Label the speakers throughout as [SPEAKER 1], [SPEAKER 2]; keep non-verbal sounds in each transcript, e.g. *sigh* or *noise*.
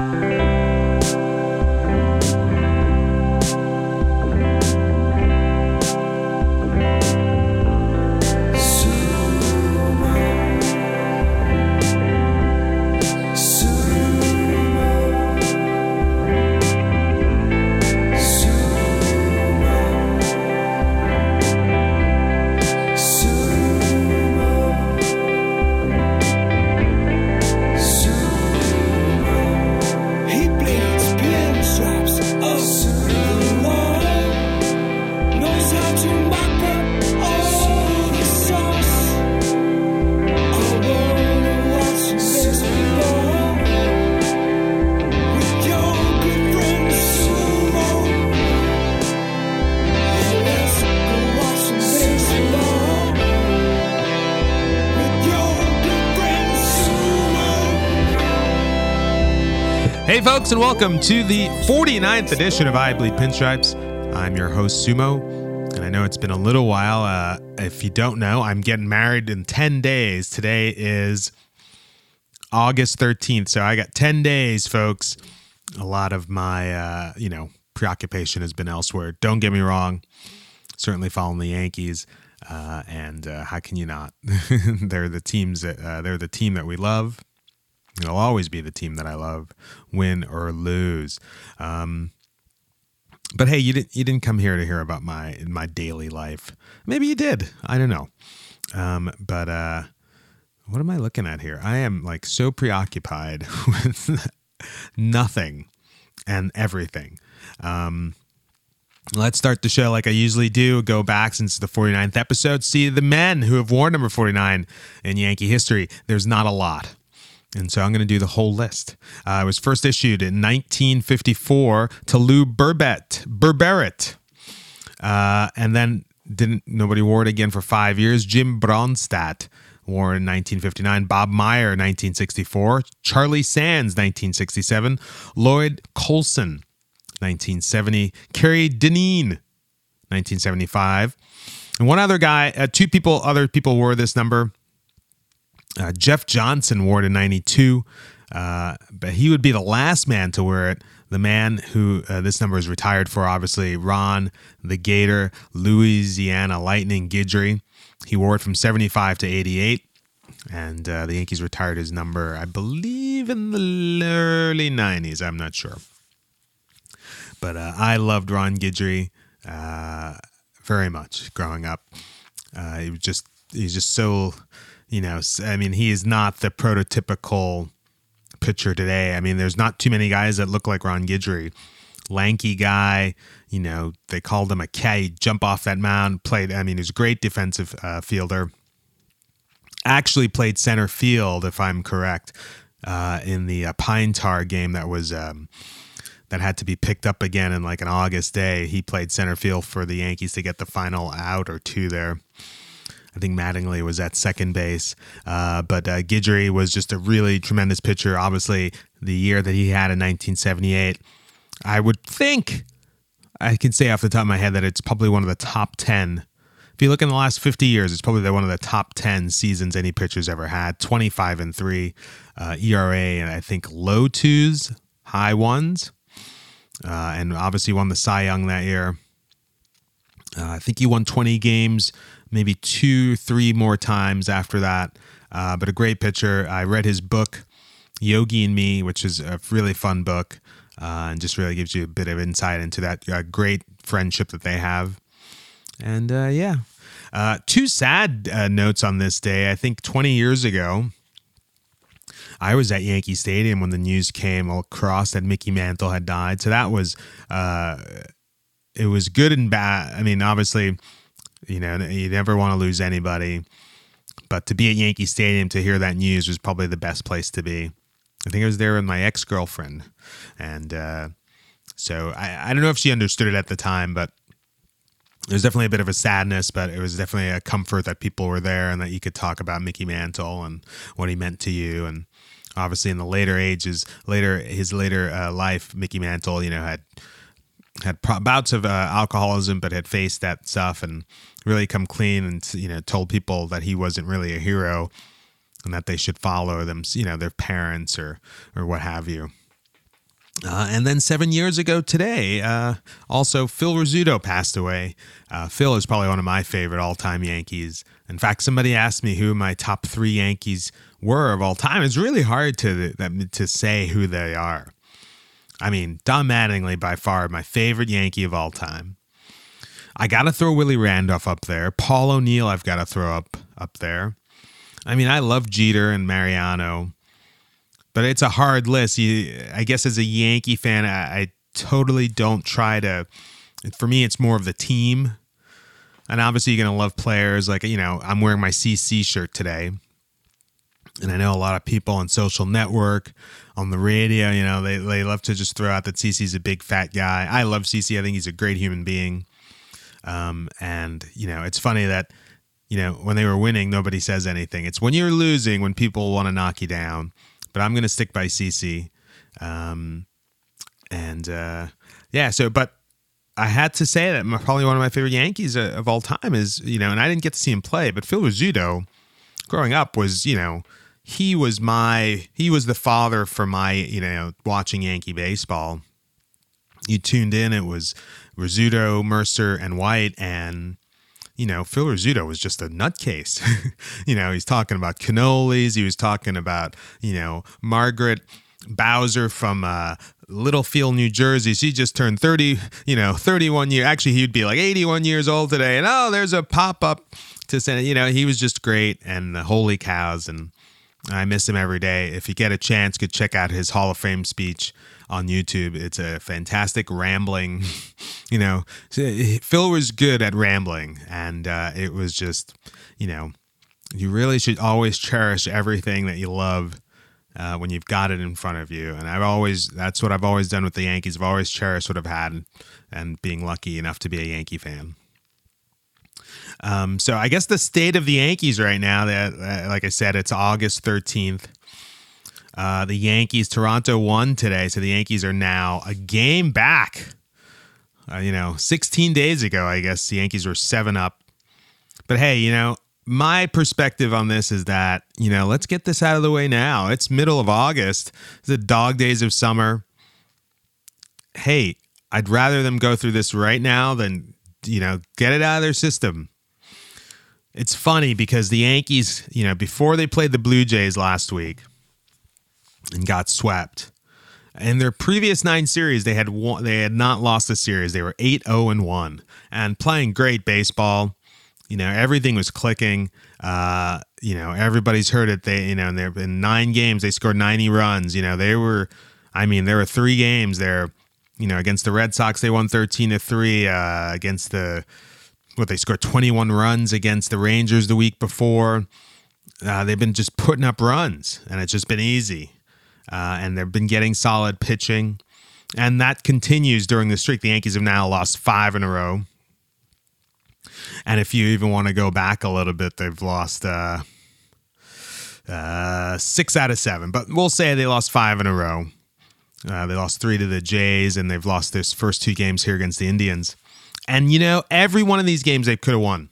[SPEAKER 1] He
[SPEAKER 2] folks, and welcome to the 49th edition of I Bleed Pinstripes. I'm your host, Sumo, and I know it's been a little while. Uh, if you don't know, I'm getting married in 10 days. Today is August 13th, so I got 10 days, folks. A lot of my, uh, you know, preoccupation has been elsewhere. Don't get me wrong, certainly following the Yankees. Uh, and uh, how can you not? *laughs* they're the teams that uh, they're the team that we love. It'll always be the team that I love, win or lose. Um, but hey, you didn't you didn't come here to hear about my my daily life. Maybe you did. I don't know. Um, but uh, what am I looking at here? I am like so preoccupied *laughs* with nothing and everything. Um, Let's start the show like I usually do. Go back since the 49th episode. See the men who have worn number 49 in Yankee history. There's not a lot. And so I'm going to do the whole list. Uh, it was first issued in 1954 to Lou Burbett, Berberet. Uh, and then didn't nobody wore it again for five years. Jim Bronstad wore in 1959. Bob Meyer, 1964. Charlie Sands, 1967. Lloyd Colson, 1970. Kerry Dineen, 1975. And one other guy, uh, two people, other people wore this number. Uh, Jeff Johnson wore it in 92, uh, but he would be the last man to wear it. The man who uh, this number is retired for, obviously, Ron the Gator, Louisiana Lightning Guidry. He wore it from 75 to 88, and uh, the Yankees retired his number, I believe, in the early 90s. I'm not sure. But uh, I loved Ron Guidry uh, very much growing up. He was just he's just so you know I mean he is not the prototypical pitcher today. I mean there's not too many guys that look like Ron Guidry. Lanky guy, you know, they called him a cat. Jump off that mound, played, I mean, he's a great defensive uh, fielder. Actually played center field, if I'm correct, uh, in the uh, Pine Tar game that was um, that had to be picked up again in like an August day. He played center field for the Yankees to get the final out or two there. I think Mattingly was at second base, uh, but uh, Guidry was just a really tremendous pitcher. Obviously, the year that he had in 1978, I would think I can say off the top of my head that it's probably one of the top 10. If you look in the last 50 years, it's probably one of the top 10 seasons any pitcher's ever had. 25 and 3 uh, ERA, and I think low twos, high ones. Uh, and obviously won the Cy Young that year. Uh, I think he won 20 games, maybe two, three more times after that. Uh, but a great pitcher. I read his book, Yogi and Me, which is a really fun book uh, and just really gives you a bit of insight into that uh, great friendship that they have. And uh, yeah, uh, two sad uh, notes on this day. I think 20 years ago, I was at Yankee Stadium when the news came across that Mickey Mantle had died. So that was it was good and bad. I mean, obviously, you know, you never want to lose anybody, but to be at Yankee Stadium to hear that news was probably the best place to be. I think I was there with my ex girlfriend, and uh, so I, I don't know if she understood it at the time, but it was definitely a bit of a sadness, but it was definitely a comfort that people were there and that you could talk about Mickey Mantle and what he meant to you. And obviously, in the later ages, later his later uh, life, Mickey Mantle, you know, had had bouts of uh, alcoholism, but had faced that stuff and really come clean and you know told people that he wasn't really a hero and that they should follow them, you know, their parents or or what have you. Uh, and then seven years ago today, uh, also Phil Rizzuto passed away. Uh, Phil is probably one of my favorite all-time Yankees. In fact, somebody asked me who my top three Yankees were of all time. It's really hard to to say who they are. I mean, Don Mattingly by far my favorite Yankee of all time. I got to throw Willie Randolph up there. Paul O'Neill, I've got to throw up up there. I mean, I love Jeter and Mariano, but it's a hard list. You, I guess, as a Yankee fan, I, I totally don't try to. For me, it's more of the team, and obviously, you're gonna love players. Like you know, I'm wearing my CC shirt today, and I know a lot of people on social network, on the radio, you know, they they love to just throw out that CC's a big fat guy. I love CC. I think he's a great human being. Um, and you know, it's funny that you know when they were winning, nobody says anything. It's when you're losing when people want to knock you down. But I'm going to stick by CC. Um, and uh, yeah, so but I had to say that probably one of my favorite Yankees uh, of all time is you know, and I didn't get to see him play, but Phil Rizzuto, growing up, was you know he was my he was the father for my you know watching Yankee baseball. You tuned in, it was Rizzuto, Messer, and White, and you know, Phil Rizzuto was just a nutcase. *laughs* you know, he's talking about cannolis. He was talking about, you know, Margaret Bowser from uh, Littlefield, New Jersey. She just turned 30, you know, 31 years. Actually, he'd be like 81 years old today. And oh, there's a pop up to send, you know, he was just great. And the holy cows. And I miss him every day. If you get a chance, could check out his Hall of Fame speech on YouTube. It's a fantastic rambling, *laughs* you know. Phil was good at rambling, and uh, it was just, you know, you really should always cherish everything that you love uh, when you've got it in front of you. And I've always, that's what I've always done with the Yankees. I've always cherished what I've had and being lucky enough to be a Yankee fan. Um, so I guess the state of the Yankees right now, that uh, like I said, it's August 13th. Uh, the Yankees, Toronto won today, so the Yankees are now a game back. Uh, you know, 16 days ago, I guess the Yankees were seven up. But hey, you know, my perspective on this is that, you know, let's get this out of the way now. It's middle of August, it's the dog days of summer. Hey, I'd rather them go through this right now than, you know, get it out of their system. It's funny because the Yankees, you know, before they played the Blue Jays last week and got swept. In their previous nine series, they had won, they had not lost a series. They were 8-0 and 1 and playing great baseball. You know, everything was clicking. Uh, you know, everybody's heard it. They, you know, they're in nine games, they scored 90 runs. You know, they were I mean, there were three games there, you know, against the Red Sox, they won 13 to 3. Uh, against the what they scored 21 runs against the Rangers the week before. Uh, they've been just putting up runs, and it's just been easy. Uh, and they've been getting solid pitching, and that continues during the streak. The Yankees have now lost five in a row, and if you even want to go back a little bit, they've lost uh, uh six out of seven. But we'll say they lost five in a row. Uh, they lost three to the Jays, and they've lost their first two games here against the Indians. And you know, every one of these games they could have won.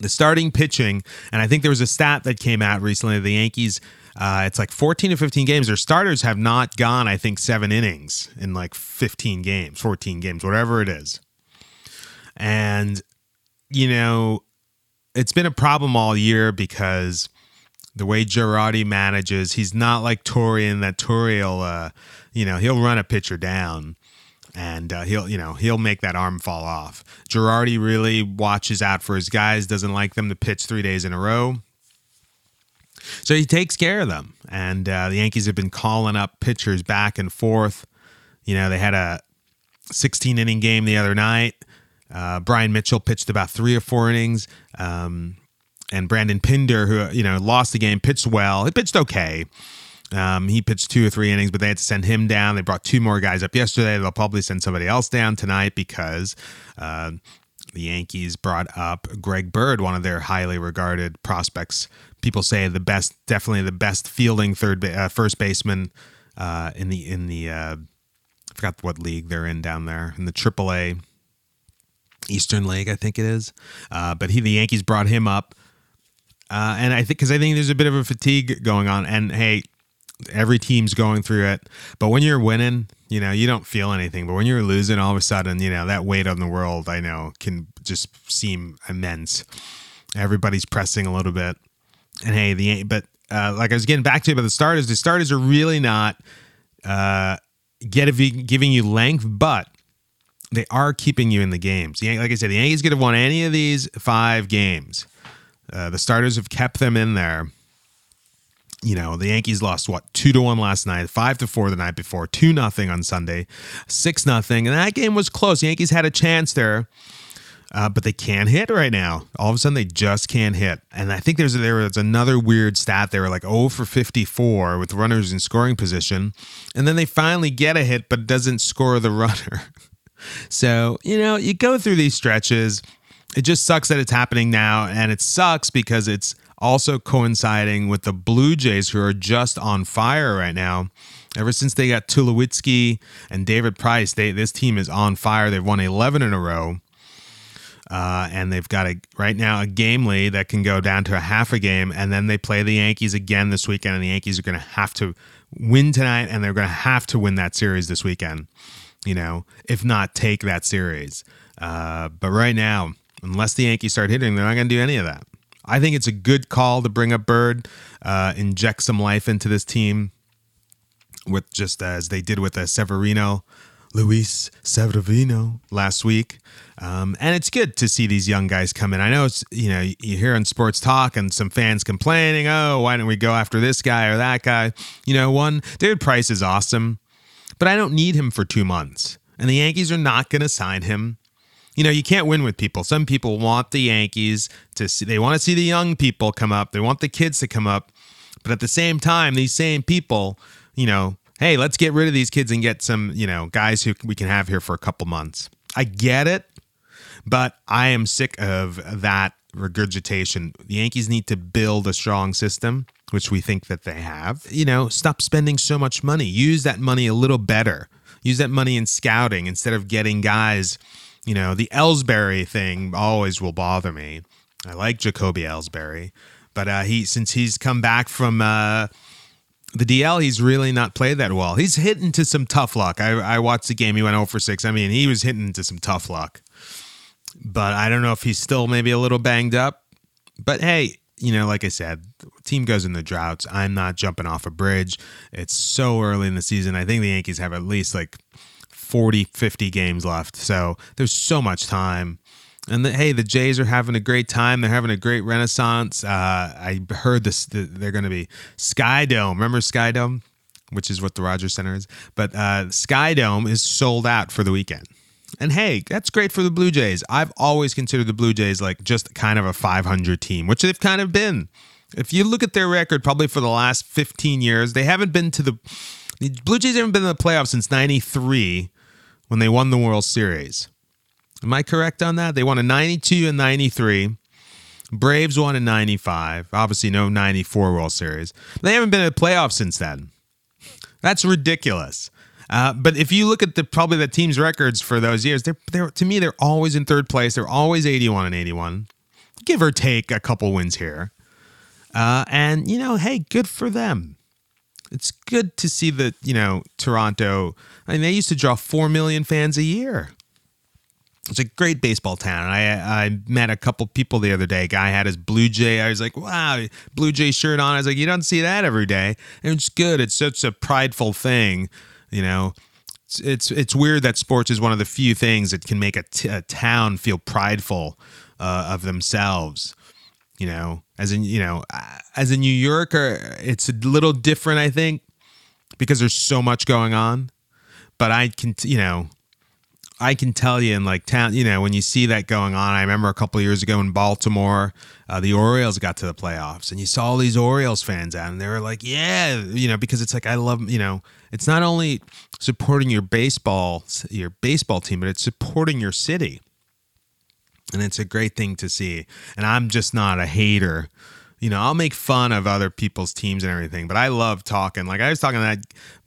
[SPEAKER 2] The starting pitching, and I think there was a stat that came out recently. The Yankees, uh, it's like 14 to 15 games. Their starters have not gone, I think, seven innings in like 15 games, 14 games, whatever it is. And, you know, it's been a problem all year because the way Girardi manages, he's not like Torre in that Torre will, uh, you know, he'll run a pitcher down and uh, he'll you know he'll make that arm fall off. Girardi really watches out for his guys, doesn't like them to pitch three days in a row. So he takes care of them, and uh, the Yankees have been calling up pitchers back and forth. You know they had a 16 inning game the other night. Uh, Bryan Mitchell pitched about three or four innings, um, and Branden Pinder, who you know lost the game, pitched well. He pitched okay. Um, he pitched two or three innings, but they had to send him down. They brought two more guys up yesterday. They'll probably send somebody else down tonight because uh, the Yankees brought up Greg Bird, one of their highly regarded prospects. People say the best, definitely the best fielding third, uh, first baseman uh, in the in the. Uh, I forgot what league they're in down there in the AAA Eastern League, I think it is. Uh, but he, the Yankees brought him up. Uh, and I think because I think there's a bit of a fatigue going on, and hey, Every team's going through it. But when you're winning, you know, you don't feel anything. But when you're losing, all of a sudden, you know, that weight on the world, I know, can just seem immense. Everybody's pressing a little bit. And hey, the but uh, like I was getting back to, you about the starters, the starters are really not uh, get giving you length, but they are keeping you in the games. Like I said, the Yankees could have won any of these five games. Uh, the starters have kept them in there you know, the Yankees lost what two to one last night, five to four the night before, two nothing on Sunday, six nothing, and that game was close. The Yankees had a chance there, uh, but they can't hit right now. All of a sudden, they just can't hit. And I think there's there was another weird stat. They like 0 for 54 with runners in scoring position, and then they finally get a hit, but doesn't score the *laughs* runner. so you know, you go through these stretches. It just sucks that it's happening now, and it sucks because it's also coinciding with the Blue Jays, who are just on fire right now. Ever since they got Tulowitzki and David Price, they, this team is on fire. They've won 11 in a row. Uh, and they've got a right now a game lead that can go down to a half a game, and then they play the Yankees again this weekend, and the Yankees are going to have to win tonight, and they're going to have to win that series this weekend. You know, if not take that series. Uh, but right now, unless the Yankees start hitting, they're not going to do any of that. I think it's a good call to bring up Bird, uh, inject some life into this team, with just as they did with the uh, Severino, Luis Severino last week. Um, and it's good to see these young guys come in. I know it's you know you hear in sports talk and some fans complaining, oh, why don't we go after this guy or that guy? You know, one David Price is awesome, but I don't need him for two months, and the Yankees are not going to sign him you know, you can't win with people. Some people want the Yankees to see, they want to see the young people come up, they want the kids to come up. But at the same time, these same people, you know, hey, let's get rid of these kids and get some, you know, guys who we can have here for a couple months. I get it, but I am sick of that regurgitation. The Yankees need to build a strong system, which we think that they have. You know, stop spending so much money. Use that money a little better. Use that money in scouting instead of getting guys you know, the Ellsbury thing always will bother me. I like Jacoby Ellsbury, but uh, he since he's come back from uh, the DL, he's really not played that well. He's hitting to some tough luck. I, I watched the game; he went 0 for 6. I mean, he was hitting to some tough luck, but I don't know if he's still maybe a little banged up. But hey, you know, like I said, team goes in the droughts. I'm not jumping off a bridge. It's so early in the season. I think the Yankees have at least like 40, 50 games left. So there's so much time. And the, hey, the Jays are having a great time. They're having a great renaissance. Uh, I heard this. They're going to be Sky Dome. Remember Sky Dome, which is what the Rogers Center is. But uh, Sky Dome is sold out for the weekend. And hey, that's great for the Blue Jays. I've always considered the Blue Jays like just kind of a 500 team, which they've kind of been. If you look at their record, probably for the last 15 years, they haven't been to the the Blue Jays haven't been in the playoffs since 93 when they won the World Series. Am I correct on that? They won in 92 and 93. Braves won in 95. Obviously, no 94 World Series. They haven't been in the playoffs since then. That's ridiculous. Uh, but if you look at the probably the team's records for those years, they're, they're to me they're always in third place. They're always 81 and 81, give or take a couple wins here. Uh, and you know, hey, good for them it's good to see that you know Toronto. I mean, they used to draw four million fans a year. It's a great baseball town. I I met a couple people the other day. A guy had his Blue Jay. I was like, wow, Blue Jay shirt on. I was like, you don't see that every day. And it's good. It's such a prideful thing, you know. It's it's, it's weird that sports is one of the few things that can make a, t- a town feel prideful uh, of themselves you know as in you know as a new yorker it's a little different i think because there's so much going on. But i can you know i can tell you in like town you know when you see that going on i remember a couple years ago in baltimore uh, the orioles got to the playoffs and you saw all these orioles fans out and they were like yeah you know because it's like i love you know it's not only supporting your baseball your baseball team but it's supporting your city and it's a great thing to see. And I'm just not a hater. You know, I'll make fun of other people's teams and everything, but I love talking. Like I was talking to that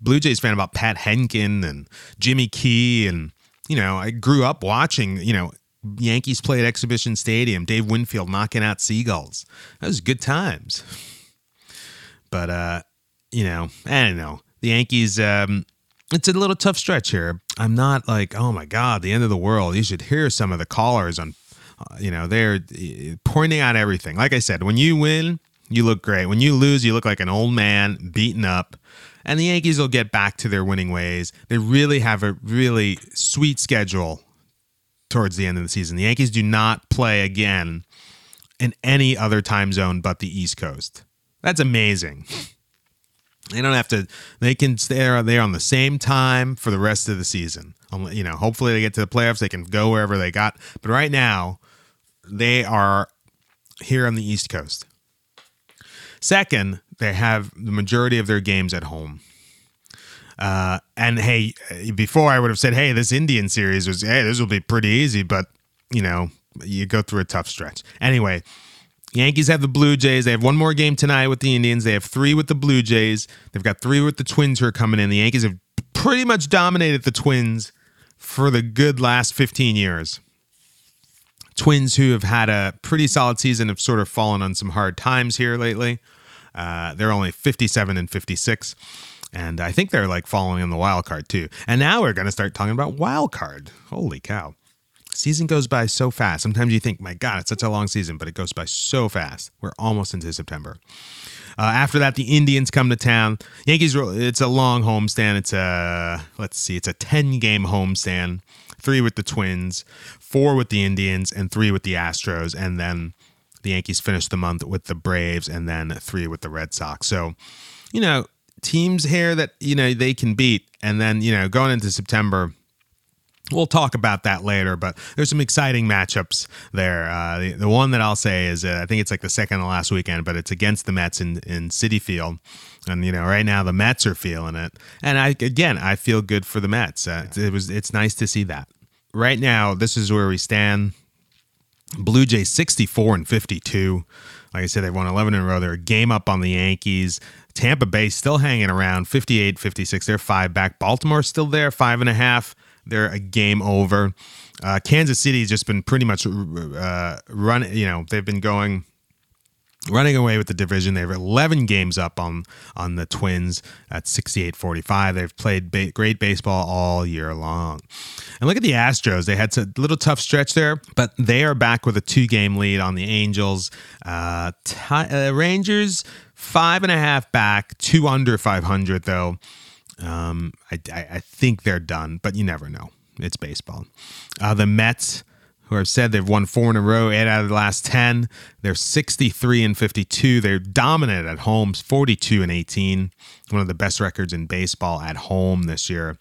[SPEAKER 2] Blue Jays fan about Pat Hentgen and Jimmy Key, and you know, I grew up watching. You know, Yankees play at Exhibition Stadium. Dave Winfield knocking out Seagulls. That was good times. But uh, you know, I don't know. The Yankees, um, it's a little tough stretch here. I'm not like, oh my God, the end of the world. You should hear some of the callers on, you know, they're uh, pointing out everything. Like I said, when you win, you look great. When you lose, you look like an old man, beaten up. And the Yankees will get back to their winning ways. They really have a really sweet schedule towards the end of the season. The Yankees do not play again in any other time zone but the East Coast. That's amazing. They don't have to. They can stay there on the same time for the rest of the season. You know, hopefully they get to the playoffs. They can go wherever they got. But right now, they are here on the East Coast. Second, they have the majority of their games at home. Uh, and hey, before I would have said, hey, this Indian series was, hey, this will be pretty easy, but you know, you go through a tough stretch. Anyway, Yankees have the Blue Jays. They have one more game tonight with the Indians. They have three with the Blue Jays. They've got three with the Twins who are coming in. The Yankees have pretty much dominated the Twins for the good last 15 years. Twins who have had a pretty solid season have sort of fallen on some hard times here lately. Uh, they're only 57 and 56. And I think they're like following in the wild card too. And now we're going to start talking about wild card. Holy cow season goes by so fast. Sometimes you think, my God, it's such a long season, but it goes by so fast. We're almost into September. Uh, after that, the Indians come to town. Yankees, it's a long homestand. It's a, let's see, it's a 10 game homestand. Three with the Twins, four with the Indians, and three with the Astros. And then the Yankees finished the month with the Braves, and then three with the Red Sox. So, you know, teams here that, you know, they can beat. And then, you know, going into September, We'll talk about that later, but there's some exciting matchups there. Uh, the, the, one that I'll say is uh, I think it's like the second to last weekend, but it's against the Mets in, in Citi Field. And you know, right now the Mets are feeling it, and I again I feel good for the Mets. Uh, it was it's nice to see that. Right now, this is where we stand. Blue Jays 64 and 52. Like I said, they've won 11 in a row. They're a game up on the Yankees. Tampa Bay still hanging around 58 56. They're five back. Baltimore still there, five and a half. They're a game over. Uh, Kansas City's just been pretty much uh, run. You know, they've been going running away with the division. They have 11 games up on on the Twins at 68-45. They've played ba- great baseball all year long. And look at the Astros. They had a little tough stretch there, but they are back with a two-game lead on the Angels. Uh, t- uh, Rangers five and a half back, two under 500 though. Um, I, I, think they're done, but you never know. It's baseball. Uh, the Mets, who have said they've won four in a row, eight out of the last 10, they're 63 and 52. They're dominant at home, 42 and 18. One of the best records in baseball at home this year.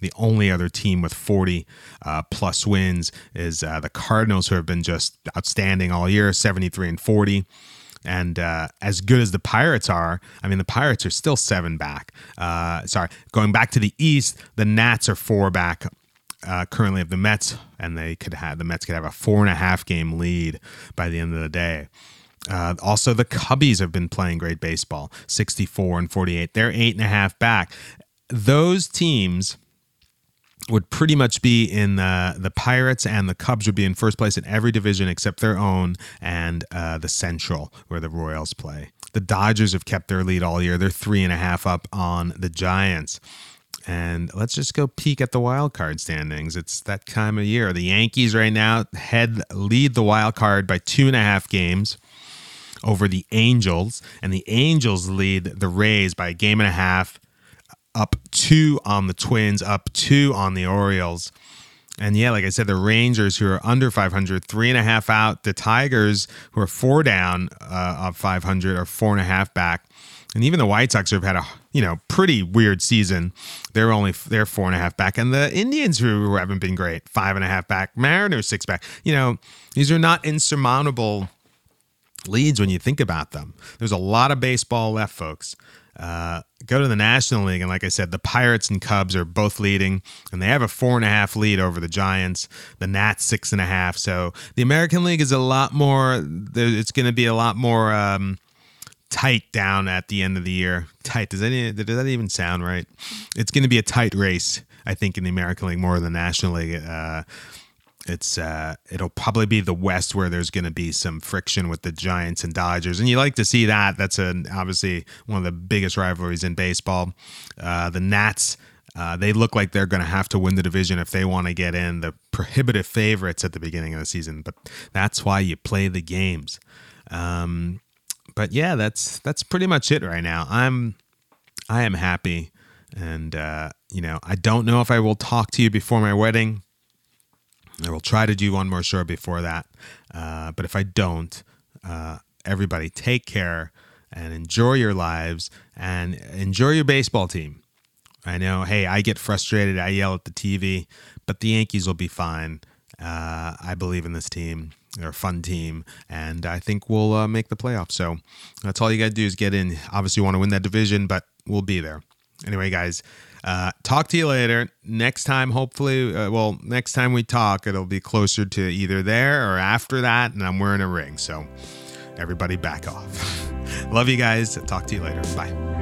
[SPEAKER 2] The only other team with 40 uh, plus wins is uh, the Cardinals, who have been just outstanding all year, 73 and 40. And uh, as good as the Pirates are, I mean, the Pirates are still seven back. Uh, sorry, going back to the East, the Nats are four back. Uh, currently of the Mets, and they could have the Mets could have a four and a half game lead by the end of the day. Uh, also, the Cubbies have been playing great baseball, 64 and 48. They're eight and a half back. Those teams would pretty much be in the the Pirates and the Cubs would be in first place in every division except their own and uh, the Central where the Royals play. The Dodgers have kept their lead all year. They're three and a half up on the Giants. And let's just go peek at the wild card standings. It's that time of year. The Yankees right now head lead the wild card by two and a half games over the Angels, and the Angels lead the Rays by a game and a half up two on the Twins, up two on the Orioles. And yeah, like I said, the Rangers who are under 500, three and a half out. The Tigers who are four down uh, of 500 are four and a half back. And even the White Sox who have had a you know pretty weird season, they're only they're four and a half back. And the Indians who haven't been great, five and a half back. Mariners six back. You know these are not insurmountable leads when you think about them. There's a lot of baseball left, folks. Uh, go to the National League, and like I said, the Pirates and Cubs are both leading, and they have a four and a half lead over the Giants. The Nats six and a half. So the American League is a lot more. It's going to be a lot more um, tight down at the end of the year. Tight. Does that does that even sound right? It's going to be a tight race, I think, in the American League more than the National League. Uh, it's uh, it'll probably be the West where there's going to be some friction with the Giants and Dodgers, and you like to see that. That's an obviously one of the biggest rivalries in baseball. Uh, the Nats. Uh, they look like they're going to have to win the division if they want to get in the prohibitive favorites at the beginning of the season. But that's why you play the games. Um, but yeah, that's that's pretty much it right now. I'm I am happy, and uh, you know I don't know if I will talk to you before my wedding. I will try to do one more show before that, uh, but if I don't, uh, everybody take care and enjoy your lives and enjoy your baseball team. I know, hey, I get frustrated, I yell at the TV, but the Yankees will be fine. Uh, I believe in this team. They're a fun team, and I think we'll uh, make the playoffs. So that's all you got to do is get in. Obviously, you want to win that division, but we'll be there. Anyway, guys, uh, talk to you later. Next time, hopefully, uh, well, next time we talk, it'll be closer to either there or after that, and I'm wearing a ring. So everybody back off. *laughs* Love you guys. Talk to you later. Bye.